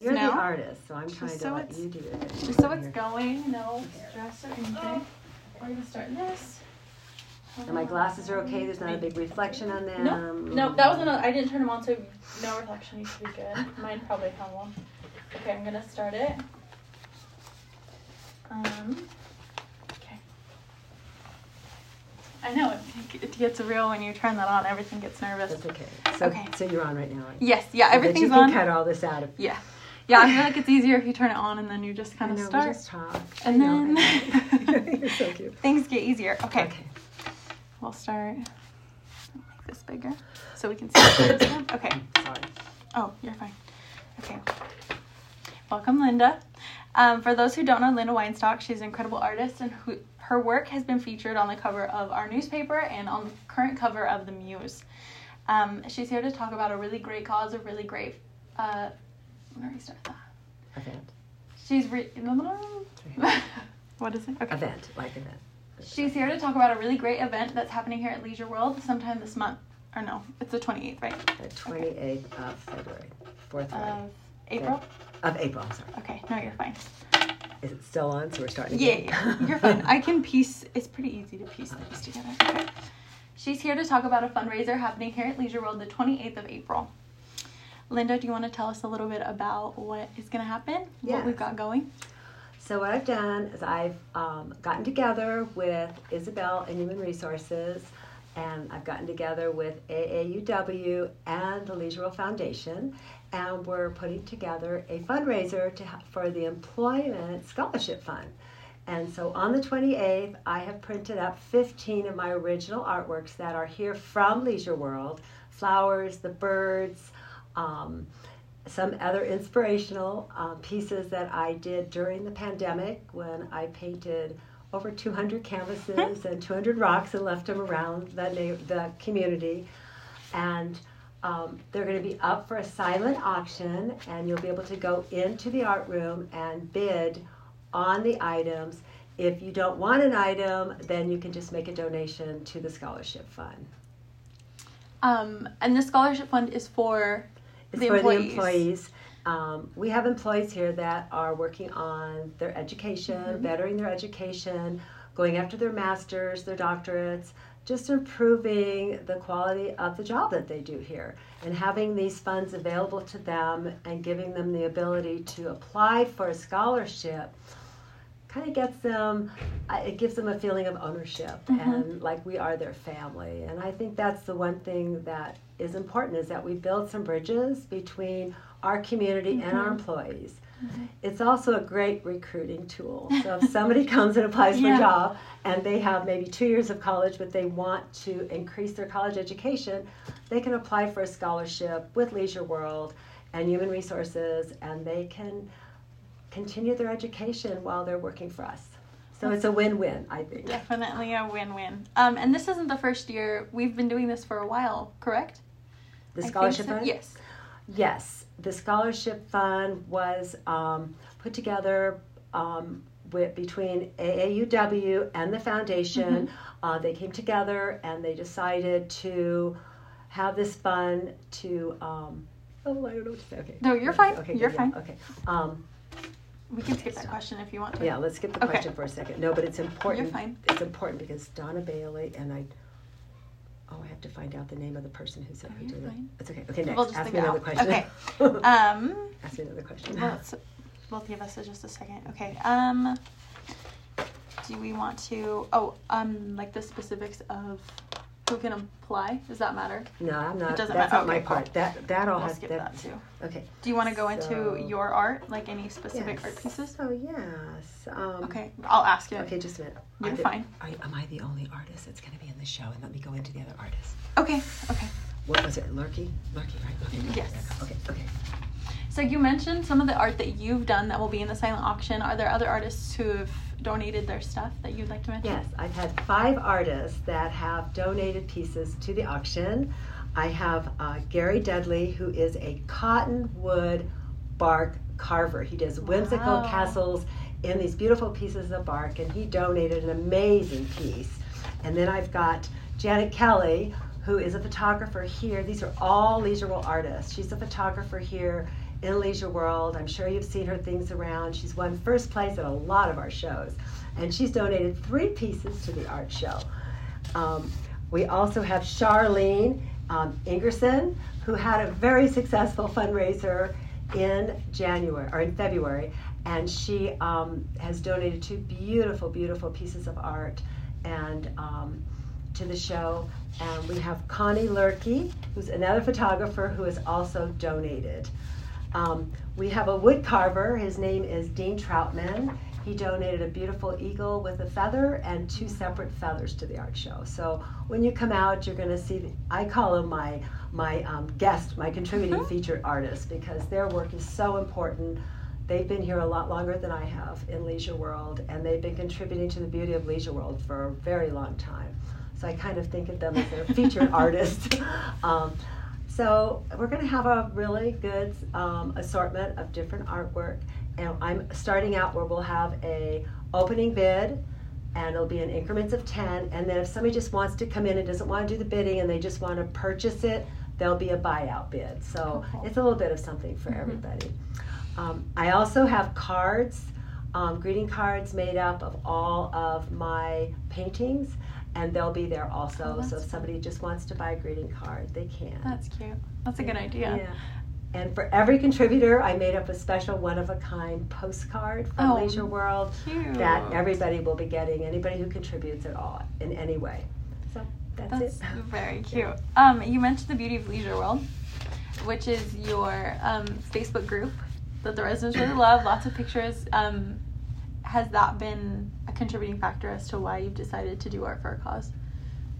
You're now. the artist, so I'm Just trying to so let you do it. Just so it's going, no stress or anything. We're gonna start this. And my glasses are okay. There's not a big reflection on them. No, no, that was another. I didn't turn them on, so no reflection. You should be good. Mine probably have on. Okay, I'm gonna start it. Um. Okay. I know it, it gets real when you turn that on. Everything gets nervous. That's okay. So, Okay. so you're on right now. Right? Yes, yeah, So everything's you can on. cut all this out of. Yeah, yeah. I feel like it's easier if you turn it on and then you just kind of know, start. just talk. And then- so cute. Things get easier. Okay, Okay. we'll start. Make this bigger so we can see. Okay. Sorry. Oh, you're fine. Okay. Welcome, Linda. Um, for those who don't know Linda Weinstock, she's an incredible artist, and who, her work has been featured on the cover of our newspaper and on the current cover of the Muse. Um, she's here to talk about a really great cause, a really great. Uh, I'm gonna restart that. Event. She's re- what is it? Okay. Event. Like event. She's here to talk about a really great event that's happening here at Leisure World sometime this month. Or no, it's the 28th, right? The 28th of February. Fourth Of April? of April, I'm sorry. Okay, no, you're fine. Is it still on? So we're starting yeah, you're fine. I can piece. It's pretty easy to piece things together. Okay. She's here to talk about a fundraiser happening here at Leisure World the 28th of April. Linda, do you want to tell us a little bit about what is going to happen? What we've got going? So what I've done is I've um, gotten together with Isabel and Human Resources, and I've gotten together with AAUW and the Leisure World Foundation, and we're putting together a fundraiser to ha- for the Employment Scholarship Fund. And so on the 28th, I have printed up 15 of my original artworks that are here from Leisure World flowers, the birds, um, some other inspirational uh, pieces that I did during the pandemic when I painted over 200 canvases and 200 rocks and left them around the, na- the community. And um, they're going to be up for a silent auction, and you'll be able to go into the art room and bid on the items. If you don't want an item, then you can just make a donation to the scholarship fund. Um, and the scholarship fund is for The for employees. the employees. Um, we have employees here that are working on their education, Mhm. bettering their education, going after their masters, their doctorates, just improving the quality of the job that they do here. And having these funds available to them and giving them the ability to apply for a scholarship kind of gets them, uh, it gives them a feeling of ownership Mhm. and like we are their family. And I think that's the one thing that is important is that we build some bridges between our community and our Mhm. employees. Mhm. It's also a great recruiting tool. So if somebody comes and applies for Yeah. a job and they have maybe two years of college, but they want to increase their college education, they can apply for a scholarship with Leisure World and Human Resources, and they can continue their education while they're working for us. So it's a win-win, I think. definitely a win-win. Um, and this isn't the first year. We've been doing this for a while, correct? The scholarship so. fund. Yes. Yes, the scholarship fund was um, put together um, with, between AAUW and the foundation. Uh, they came together and they decided to have this fund to. Um, oh, I don't know what to say. Okay. No, you're fine. Okay, You're good, fine. yeah, Okay. Um, We can skip that question if you want to. yeah, let's skip the Okay. question for a second. No, but it's important. You're fine. It's important because Donna Bailey and I. Oh, I have to find out the name of the person who said Oh, who did it. fine. It's okay. Okay, next. We'll Ask me another out. question. Okay. Um, Ask me another question. well, both give us just a second. Okay. Um, do we want to? Oh, um, like the specifics of who can apply? Does that matter? No, I'm not. It doesn't that's matter. not my cool. part. That that all We'll has skip that. that too. Okay. Do you want to go So- into your art, like any specific yes. art pieces? So yes. Um, Okay, I'll ask you. Okay, just a minute. You're fine. Are, am I the only artist that's going to be in the show? And let me go into the other artists. Okay. Okay. What was it? Lurky? Lurky, right? Okay. Yes. Okay. Okay. So you mentioned some of the art that you've done that will be in the silent auction. Are there other artists who have donated their stuff that you'd like to mention? Yes, I've had five artists that have donated pieces to the auction. I have uh, Gary Dudley, who is a cottonwood bark carver. He does whimsical Wow. castles in these beautiful pieces of bark, and he donated an amazing piece. And then I've got Janet Kelly, who is a photographer here. These are all Leisure artists. She's a photographer here in Leisure World. I'm sure you've seen her things around. She's won first place at a lot of our shows, and she's donated three pieces to the art show. Um, we also have Charlene um, Ingerson, who had a very successful fundraiser in January or in February, and she um, has donated two beautiful, beautiful pieces of art and um, to the show. And we have Connie Lurkey, who's another photographer who has also donated. Um, we have a wood carver. His name is Dean Troutman. He donated a beautiful eagle with a feather and two separate feathers to the art show. So when you come out, you're going to see. The, I call them my my um, guest, my contributing mm-hmm. featured artists, because their work is so important. They've been here a lot longer than I have in Leisure World, and they've been contributing to the beauty of Leisure World for a very long time. So I kind of think of them as their featured artist. Um, so we're going to have a really good um, assortment of different artwork, and I'm starting out where we'll have a opening bid, and it'll be in increments of 10. And then if somebody just wants to come in and doesn't want to do the bidding and they just want to purchase it, there'll be a buyout bid. So it's a little bit of something for mm-hmm. everybody. Um, I also have cards, um, greeting cards made up of all of my paintings and they'll be there also. Oh, so if somebody just wants to buy a greeting card, they can. That's cute. That's a good idea. Yeah. And for every contributor, I made up a special one of a kind postcard from oh, Leisure World cute. that everybody will be getting, anybody who contributes at all in any way. So that's, that's it. very cute. Um, you mentioned the Beauty of Leisure World, which is your um, Facebook group that the residents really love, lots of pictures. Um, has that been a contributing factor as to why you've decided to do art for a cause?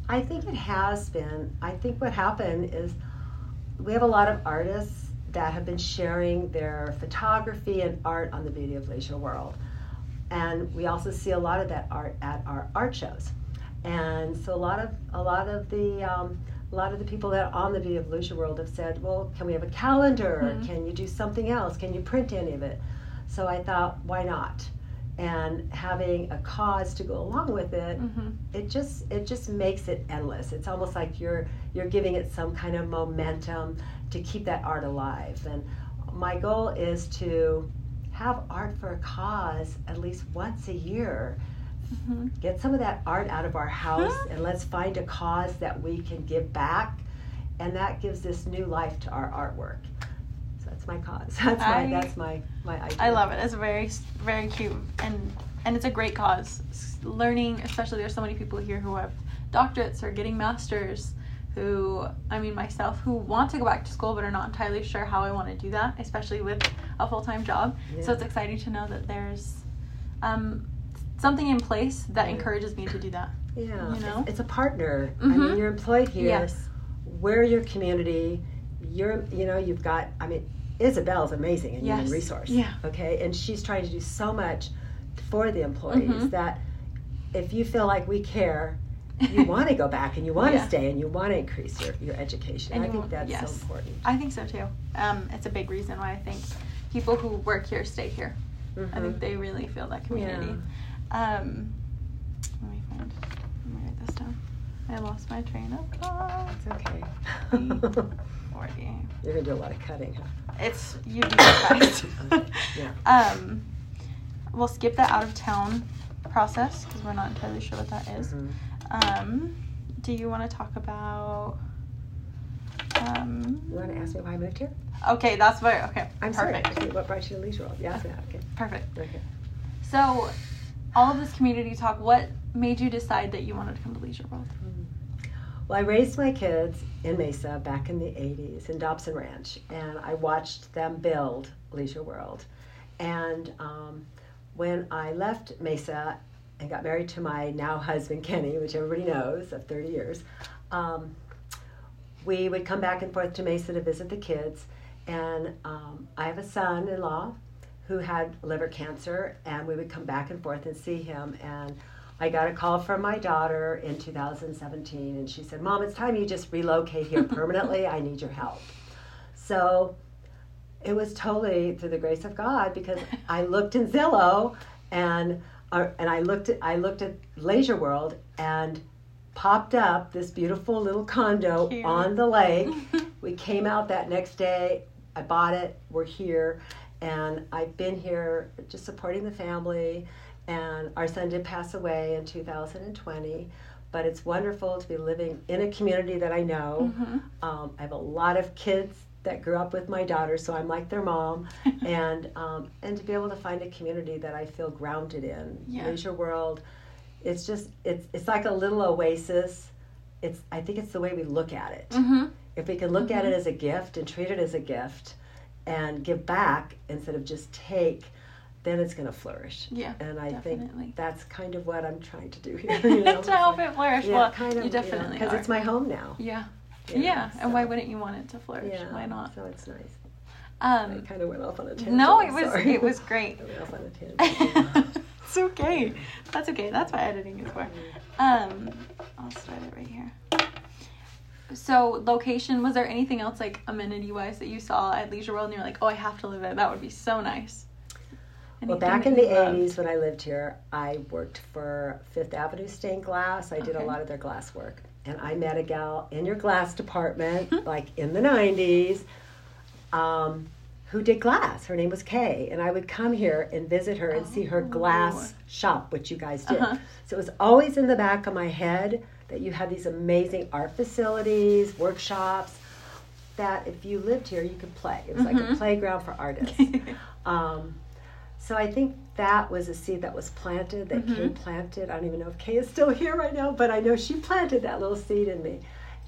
I think it has been. I think what happened is we have a lot of artists that have been sharing their photography and art on the Beauty of Leisure World. And we also see a lot of that art at our art shows. And so a lot of a lot of the um, a lot of the people that are on the Beauty of Leisure World have said, well, can we have a calendar? Mm-hmm. Can you do something else? Can you print any of it? So I thought, why not? And having a cause to go along with it mm-hmm. it just it just makes it endless. It's almost like you're you're giving it some kind of momentum to keep that art alive. And my goal is to have art for a cause at least once a year. Mm-hmm. get some of that art out of our house and let's find a cause that we can give back. And that gives this new life to our artwork my cause. That's my I, that's my my idea. I love it. It's very very cute and and it's a great cause. Learning, especially there's so many people here who have doctorates or getting masters who I mean myself who want to go back to school but are not entirely sure how I want to do that, especially with a full-time job. Yeah. So it's exciting to know that there's um, something in place that yeah. encourages me to do that. Yeah. You know? It's, it's a partner. Mm-hmm. I mean, you're employed here. Yes. We're your community. You're, you know, you've got, I mean, Isabel's amazing in yes. human resource. Yeah. Okay, and she's trying to do so much for the employees mm-hmm. that if you feel like we care, you want to go back and you want to yeah. stay and you want to increase your, your education. And I think that's yes. so important. I think so too. Um, it's a big reason why I think people who work here stay here. Mm-hmm. I think mm-hmm. they really feel that community. Yeah. Um, let me find. Let me write this down. I lost my train of thought. It's okay. 40. You're gonna do a lot of cutting, huh? It's you'd be surprised. yeah. Um, we'll skip the out of town process because we're not entirely sure what that is. Mm-hmm. Um, do you want to talk about? Um, you want to ask me why I moved here? Okay, that's why. Okay, I'm perfect. sorry. What brought you to Leisure World? Yeah, okay. Perfect. Okay. So, all of this community talk. What made you decide that you wanted to come to Leisure World? Well, I raised my kids in Mesa back in the 80s in Dobson Ranch, and I watched them build Leisure World. And um, when I left Mesa and got married to my now husband, Kenny, which everybody knows of 30 years, um, we would come back and forth to Mesa to visit the kids. And um, I have a son in law who had liver cancer, and we would come back and forth and see him. And I got a call from my daughter in 2017, and she said, Mom, it's time you just relocate here permanently. I need your help. So it was totally through the grace of God because I looked in Zillow and uh, and I looked at I looked at Leisure World and popped up this beautiful little condo Cute. on the lake. we came out that next day, I bought it. We're here, and I've been here just supporting the family. And our son did pass away in 2020, but it's wonderful to be living in a community that I know. Mm-hmm. Um, I have a lot of kids that grew up with my daughter, so I'm like their mom, and um, and to be able to find a community that I feel grounded in, Yeah. Leisure World, it's just it's it's like a little oasis. It's I think it's the way we look at it. Mm-hmm. If we can look at it as a gift and treat it as a gift, and give back instead of just take, then it's going to flourish. Yeah, And I definitely. think that's kind of what I'm trying to do here. You know? to help it flourish. Yeah, well, kind of, you definitely because are. it's my home now. yeah. you know, Yeah, and why wouldn't you want it to flourish? Yeah, Why not? So it's nice. I Um, kind of went off on a tangent. no, it was sorry. it was great. I went off on a tangent. it's okay. That's okay. That's what editing is for. Um, I'll start it right here. So, location, was there anything else like amenity wise that you saw at Leisure World and you're like, oh, I have to live there? That would be so nice. Well, back in the loved? 80s when I lived here, I worked for Fifth Avenue Stained Glass. I did a lot of their glass work. And I met a gal in your glass department, like in the 90s, um, who did glass. Her name was Kay. And I would come here and visit her and see her Oh. glass shop, which you guys did. Uh-huh. So it was always in the back of my head that you had these amazing art facilities, workshops, that if you lived here, you could play. It was like a Mhm. playground for artists. Um, so I think that was a seed that was planted, that Kay Mhm. planted. I don't even know if Kay is still here right now, but I know she planted that little seed in me.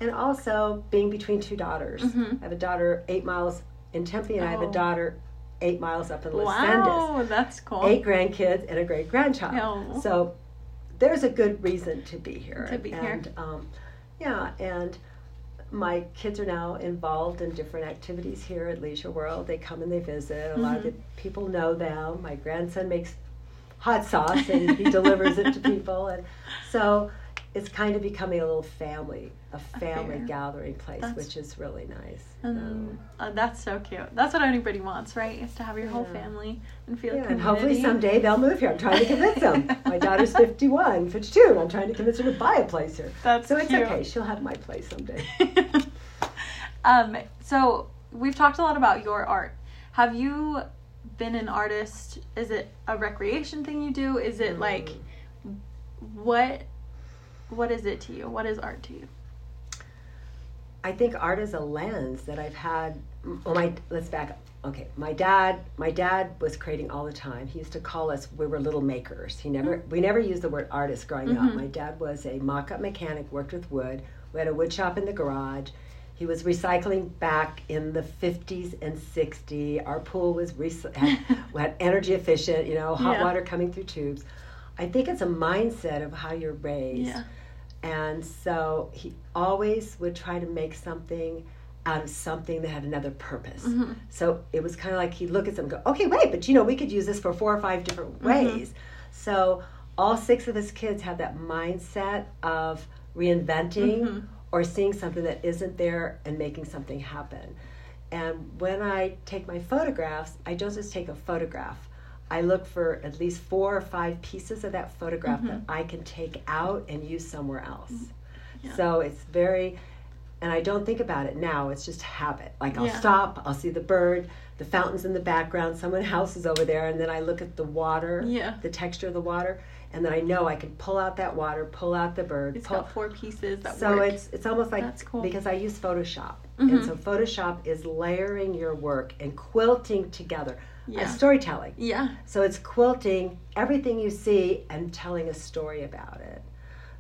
And also being between two daughters. Mhm. I have a daughter eight miles in Tempe, and I have Oh. a daughter eight miles up in Los Andes. wow, that's cool. Eight grandkids and a great grandchild. Oh. So there's a good reason to be here. To be here. and, Um, yeah, and my kids are now involved in different activities here at Leisure World. They come and they visit. A lot of the Mm-hmm. people know them. My grandson makes hot sauce and he delivers it to people, and so it's kind of becoming a little family, a family Affair. gathering place, That's- which is really nice. Um, uh, that's so cute. That's what anybody wants, right? Is to have your whole Yeah. family and feel Yeah, community. and hopefully someday they'll move here. I'm trying to convince them. My daughter's 51, 52, and I'm trying to convince her to buy a place here. That's so it's cute. okay. She'll have my place someday. um, so we've talked a lot about your art. Have you been an artist? Is it a recreation thing you do? Is it like Mm. what? What is it to you? What is art to you? I think art is a lens that I've had. Well, my let's back up. Okay, my dad, my dad was creating all the time. He used to call us we were little makers. He never we never used the word artist growing up. Mhm. My dad was a mock-up mechanic, worked with wood. We had a wood shop in the garage. He was recycling back in the 50s and 60s. Our pool was rec- had, had energy efficient, you know, hot Yeah. water coming through tubes. I think it's a mindset of how you're raised. Yeah. And so he always would try to make something out of something that had another purpose. Mhm. So it was kind of like he'd look at and go, okay, wait, but you know, we could use this for four or five different ways. So all six of his kids had that mindset of reinventing Mhm. or seeing something that isn't there and making something happen. And when I take my photographs, I don't just take a photograph. I look for at least four or five pieces of that photograph that I can take out and use somewhere else. Yeah. So it's very, and I don't think about it now. It's just habit. Like I'll Yeah. stop, I'll see the bird, the fountains in the background, someone else is over there, and then I look at the water, Yeah. the texture of the water, and then I know I can pull out that water, pull out the bird. It's pull, got four pieces that so work. it's it's almost like That's cool. because I use Photoshop, Mhm. and so Photoshop is layering your work and quilting together. Yeah. Storytelling. yeah. So it's quilting everything you see and telling a story about it.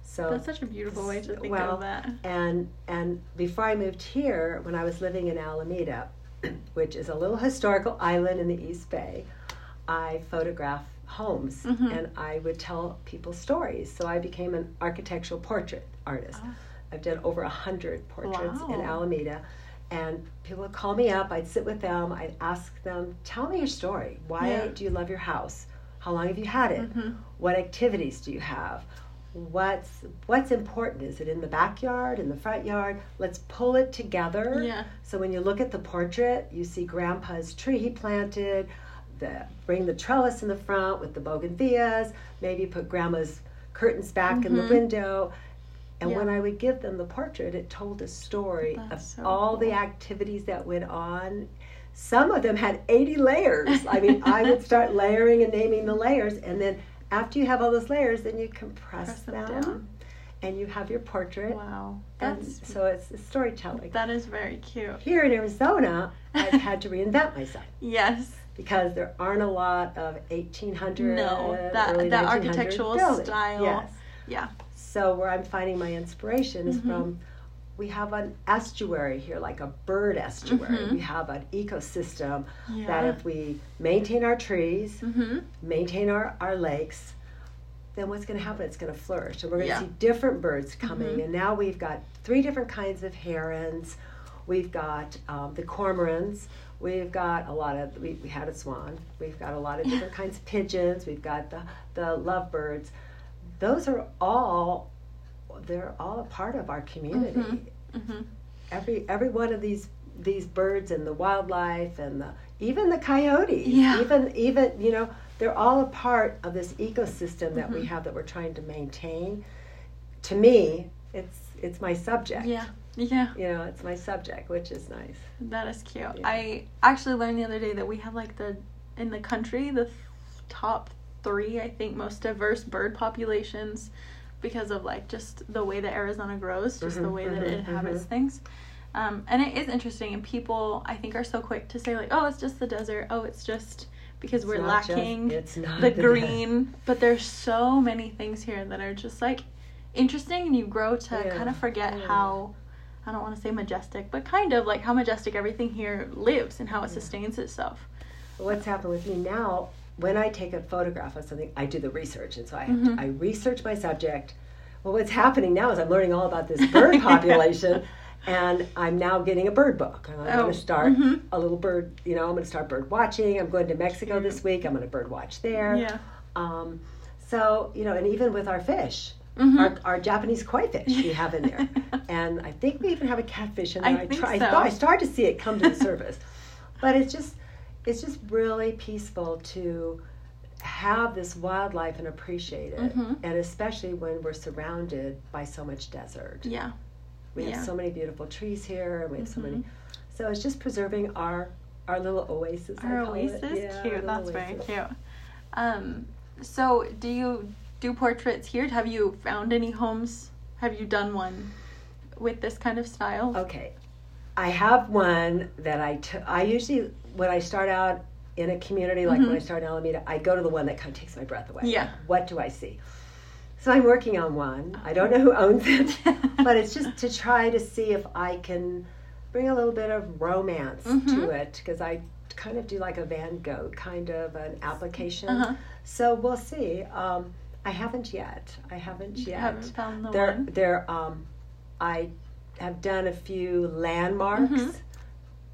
So That's such a beautiful way to think well, of that. and and before I moved here, when I was living in Alameda, which is a little historical island in the East Bay, I photographed homes Mhm. and I would tell people stories. So I became an architectural portrait artist. Oh. I've done over a hundred portraits in Alameda. And people would call me up, I'd sit with them, I'd ask them, tell me your story. Why Yeah. do you love your house? How long have you had it? Mhm. What activities do you have? What's what's important? Is it in the backyard, in the front yard? Let's pull it together. Yeah. So when you look at the portrait, you see grandpa's tree he planted, the bring the trellis in the front with the bougainvilleas, maybe put grandma's curtains back in the Mhm. window. And Yeah. when I would give them the portrait, it told a story That's of so all the activities that went on. some of them had 80 layers. I mean, I would start layering and naming the layers, and then after you have all those layers, then you compress Press them them, down. and you have your portrait. Wow. And That's so it's, it's storytelling. that is very cute. Here in Arizona, I've had to reinvent myself Yes. because there aren't a lot of 1800 No, that- that 1900 architectural buildings. style. Yes. Yeah. So where I'm finding my inspiration is Mhm. from we have an estuary here, like a bird estuary. Mhm. We have an ecosystem Yeah. that if we maintain our trees, mm-hmm. maintain our, our lakes, then what's going to happen? It's going to flourish. And we're going to Yeah. see different birds coming. Mhm. And now we've got three different kinds of herons. We've got um, the cormorants. We've got a lot of, we, we had a swan. We've got a lot of different kinds of pigeons. We've got the, the lovebirds. Those are all, they're all a part of our community. Mhm. Mm-hmm. Every, every one of these, these birds and the wildlife and the, even the coyotes, Yeah. even, even, you know, they're all a part of this ecosystem that we Mhm. have that we're trying to maintain. To me, it's, it's my subject. Yeah. Yeah. You know, it's my subject, which is nice. That is cute. Yeah. I actually learned the other day that we have like the in the country the th- top three I think most diverse bird populations because of like just the way that Arizona grows, just the Mhm, way that it inhabits mhm. things. Um, and it is interesting, and people I think are so quick to say like, oh, it's just the desert. Oh, it's just because we're It's just- lacking it's not the the green. But there's so many things here that are just like interesting, and you grow to Yeah, kind of forget yeah. how I don't want to say majestic, but kind of like how majestic everything here lives and how it Yeah. sustains itself. What's happened with me now, when I take a photograph of something, I do the research. And so I, Mhm. to, I research my subject. Well, what's happening now is I'm learning all about this bird population. And I'm now getting a bird book. I'm Oh, going to start mhm. a little bird, you know, I'm going to start bird watching. I'm going to Mexico this week. I'm going to bird watch there. Yeah. Um, so, you know, and even with our fish, Mhm. our, our Japanese koi fish we have in there. and I think we even have a catfish in there. I there. think try, I, so. thought, I started to see it come to the surface. But it's just it's just really peaceful to have this wildlife and appreciate it. Mhm. And especially when we're surrounded by so much desert. Yeah. We Yeah. have so many beautiful trees here and we have so many Mhm. so it's just preserving our our little oasis. Our oasis, Yeah, cute. little That's very cute. Um, so do you do portraits here? Have you found any homes? Have you done one with this kind of style? Okay. I have one that I t- I usually when I start out in a community like when I Mhm. start in Alameda, I go to the one that kind of takes my breath away. Yeah. What do I see? So I'm working on one. I don't know who owns it, but it's just to try to see if I can bring a little bit of romance to Mhm. it because I kind of do like a Van Gogh kind of an application. Uh-huh. So we'll see. Um, I haven't yet. I haven't You yet haven't found the there one. there um i have done a few landmarks Mhm.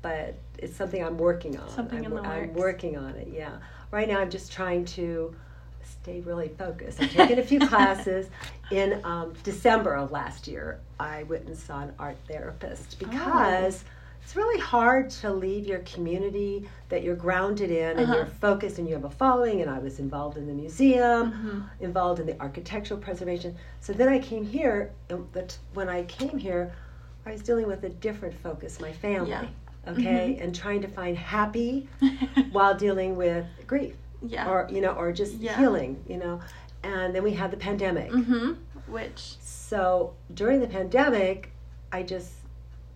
but it's something i'm working on Something I'm, in the I'm working on it yeah right now i'm just trying to stay really focused i've taken a few classes in um, december of last year i went and saw an art therapist Oh. because it's really hard to leave your community that you're grounded in and Uh-huh. you're focused and you have a following and i was involved in the museum Mhm. involved in the architectural preservation. So then I came here, and when I came here, I was dealing with a different focus, my family, Yeah. Okay, and trying to find happy while dealing with grief, yeah. or you know, or just Yeah. healing, you know. And then we had the pandemic. mm-hmm. Which So during the pandemic, I just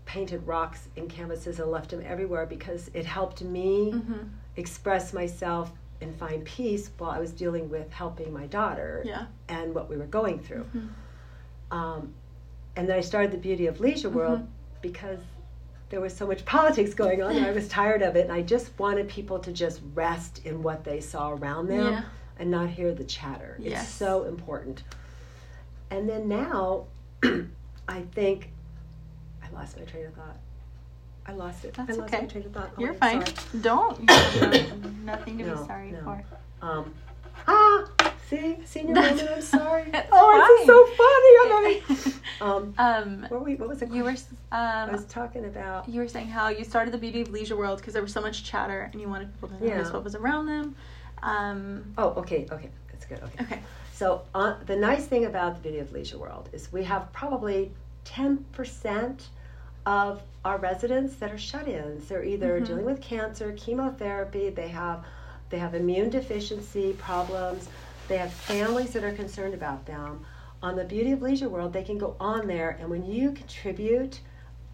painted rocks and canvases and left them everywhere because it helped me mhm. express myself and find peace while I was dealing with helping my daughter yeah. and what we were going through. Mhm. Um, and then I started the Beauty of Leisure World Mhm. because there was so much politics going on and I was tired of it and I just wanted people to just rest in what they saw around them Yeah. and not hear the chatter. Yes. It's so important. And then now I think I lost my train of thought. I lost it. That's I lost okay. my train of thought. Oh, You're I'm fine. sorry. Don't. You have nothing to No, be sorry no. for. Um, ah, see, senior moment. I'm sorry. Oh, this is so funny. I'm um, um, what, were we, what was the you were question? I um, was talking about. you were saying how you started the Beauty of Leisure World because there was so much chatter and you wanted people to notice Yeah. what was around them. Um, Oh, okay, okay, that's good. Okay. okay. So uh, the nice thing about the Beauty of Leisure World is we have probably ten percent of our residents that are shut-ins. They're either Mhm. dealing with cancer, chemotherapy, they have they have immune deficiency problems, they have families that are concerned about them. On the Beauty of Leisure World, they can go on there, and when you contribute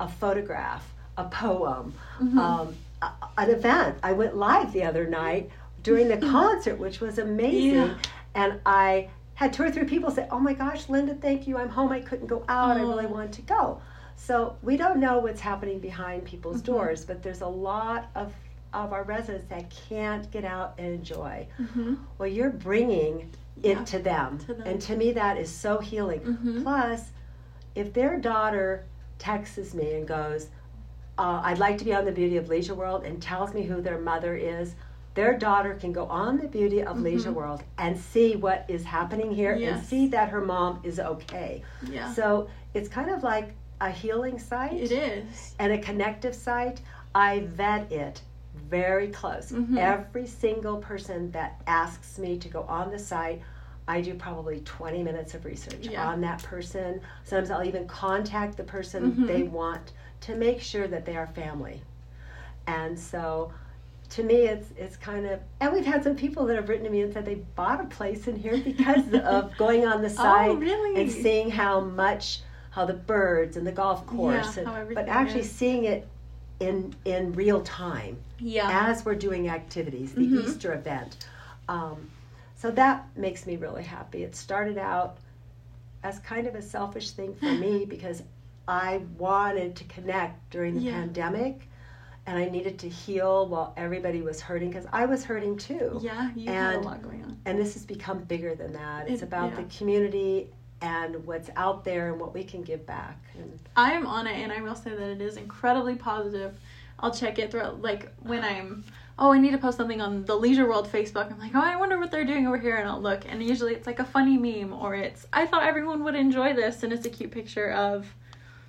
a photograph, a poem, Mhm. um, a, an event, I went live the other night during the concert, which was amazing, Yeah. and I had two or three people say, "Oh my gosh, Linda, thank you. I'm home. I couldn't go out. I really Oh. wanted to go." So we don't know what's happening behind people's Mhm. doors, but there's a lot of of our residents that can't get out and enjoy. Mhm. Well, you're bringing it Yeah, to them, to them. and to me that is so healing. Mhm. Plus, if their daughter texts me and goes, uh, "I'd like to be on the Beauty of Leisure World," and tells me who their mother is, their daughter can go on the Beauty of Leisure Mhm. World and see what is happening here and see that her mom is okay. Yeah. So it's kind of like a healing site it is. and a connective site. I vet it very close. Mhm. Every single person that asks me to go on the site, I do probably 20 minutes of research Yeah. on that person. Sometimes I'll even contact the person Mhm. they want to make sure that they are family. And so to me it's it's kind of and we've had some people that have written to me and said they bought a place in here because of going on the site Oh, really? and seeing how much how the birds and the golf course Yeah, and, but actually is. seeing it in in real time Yeah. as we're doing activities the Mhm. easter event um, so that makes me really happy it started out as kind of a selfish thing for me because i wanted to connect during the Yeah. pandemic and i needed to heal while everybody was hurting because i was hurting too yeah, you had a and- lot going on. and this has become bigger than that it's It- about yeah. the community and what's out there and what we can give back and I am on it, and I will say that it is incredibly positive. I'll check it throughout, like when I'm, oh, I need to post something on the Leisure World Facebook. I'm like, oh, I wonder what they're doing over here, and I'll look, and usually it's like a funny meme, or it's, I thought everyone would enjoy this, and it's a cute picture of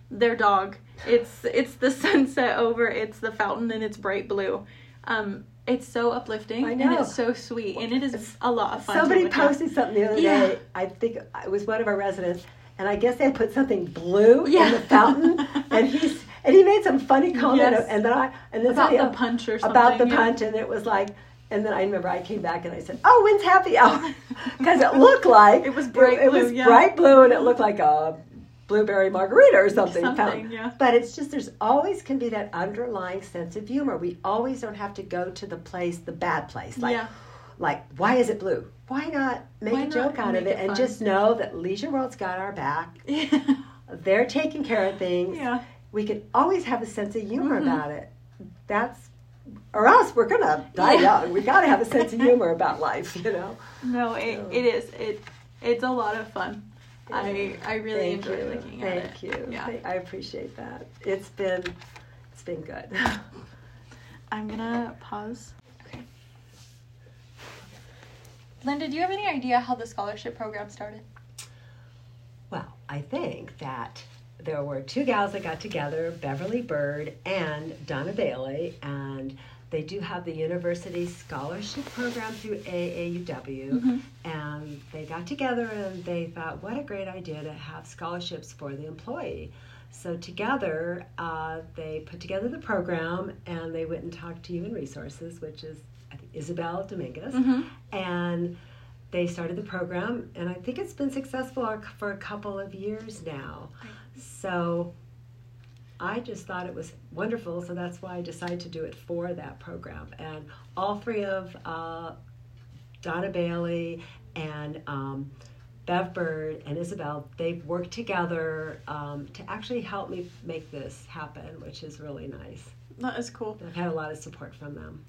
their dog. It's it's the sunset over, it's the fountain, and it's bright blue. Um, it's so uplifting, I and know. it's so sweet, and it is a lot of fun. Somebody posted something the other Yeah. day. I think it was one of our residents, and I guess they put something blue Yeah. in the fountain, and he's and he made some funny comment, Yes. and then I and then about the punch or something. about the yeah. punch, and it was like. And then I remember I came back and I said, "Oh, when's happy hour?" Because it looked like It was bright It, blue, was yeah. bright blue, and it looked like a blueberry margarita or something. Something, yeah. But it's just there's always can be that underlying sense of humor. We always don't have to go to the place, the bad place. Like, yeah. like why is it blue? Why not make Why a joke out of it it and just know that Leisure World's got our back. Yeah. They're taking care of things. yeah. We can always have a sense of humor Mhm. about it. That's or else we're gonna die Yeah. young. We gotta have a sense of humor about life, you know. No, it, So- it is. It it's a lot of fun. I I really Thank enjoy you. looking at Thank it. you. Yeah. I appreciate that. It's been it's been good. I'm gonna pause. Okay. Linda, do you have any idea how the scholarship program started? Well, I think that there were two gals that got together, Beverly Bird and Donna Bailey, and they do have the university scholarship program through AAUW. Mhm. And they got together and they thought, what a great idea to have scholarships for the employee. So together, uh, they put together the program and they went and talked to Human Resources, which is I think, Isabel Dominguez Mm-hmm. and they started the program and i think it's been successful for a couple of years now so i just thought it was wonderful so that's why i decided to do it for that program and all three of uh, donna bailey and um, bev bird and isabel they've worked together um, to actually help me make this happen which is really nice That is cool. i've had a lot of support from them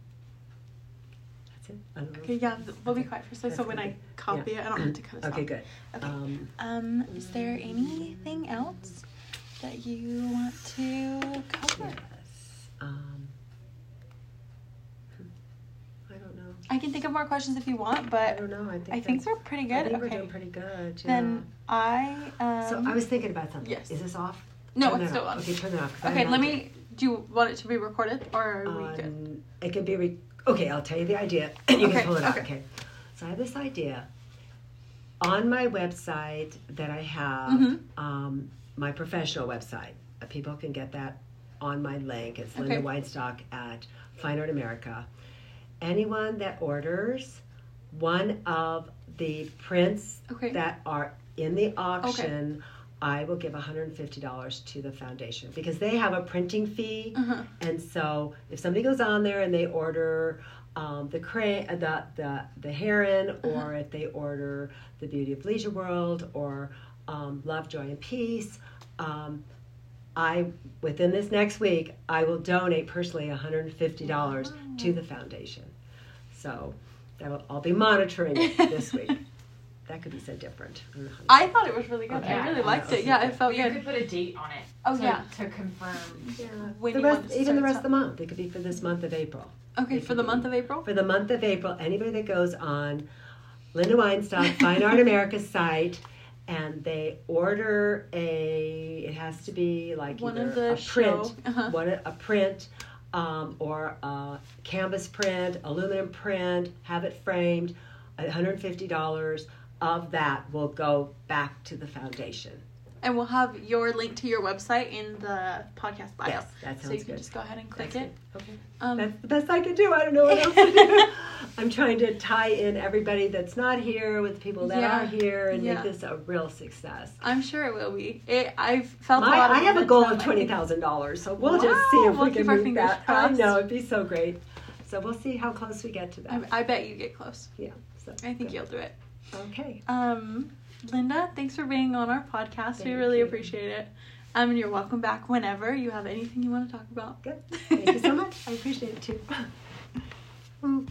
that's it I don't know. Okay, yeah, we'll be quiet for a second. So when. I copy it, I don't have to cut it Okay, good. Okay. Um, Um, is there anything else that you want to cover? yes. Um, hmm, I don't know. I can think of more questions if you want, but I don't know. I think I think we're pretty good. I think we're doing pretty good. Yeah. Then I um. so I was thinking about something. yes. Is this off? no, Turn it's still on. Okay, turn that off. Okay, let me. Do you want it to be recorded or are we good? Um, it can be. Re- okay, I'll tell you the idea. and you Okay, can pull it out. okay. Okay. So I have this idea. On my website that I have, Mhm. um, my professional website, uh, people can get that on my link. It's Okay. Linda Weinstock at Fine Art America. Anyone that orders one of the prints Okay. that are in the auction, I will give $150 to the foundation because they have a printing fee. uh-huh. And so if somebody goes on there and they order um, the, cra- uh, the the the heron, or if they order the Beauty of Leisure World, or um, Love, Joy, and Peace, um, I within this next week I will donate personally $150 to the foundation. So that will, I'll be monitoring it this week. That could be so different. I don't know how to I thought it was really good. Okay. I really Yeah, liked that it. Yeah, it felt you good. You could put a date on it. Oh, to, yeah. To confirm. Yeah. When the you rest, want to even the start rest of the month. It could be for this month of April. Okay, It for the be- month of April. For the month of April, anybody that goes on Linda Weinstock Fine Art America's site and they order a, it has to be like One of the a print, uh-huh. one a print, um, or a canvas print, aluminum print, have it framed, $150 of that will go back to the foundation. And we'll have your link to your website in the podcast bio. Yes, that so you can good. just go ahead and click That's it. good. Okay. Um, That's the best I can do. I don't know what else to do. I'm trying to tie in everybody that's not here with people that Yeah. are here and Yeah. make this a real success. I'm sure it will be. It, I've felt a lot I have a goal of twenty thousand dollars, so we'll just see if we'll we keep can fingers that. I know it'd be so great. So we'll see how close we get to that. I, I bet you get close. yeah. So I think good. you'll do it. Okay. Um, Linda, thanks for being on our podcast. we really you. appreciate it. Um, and you're welcome back whenever you have anything you want to talk about. Good. Thank you so much. I appreciate it too.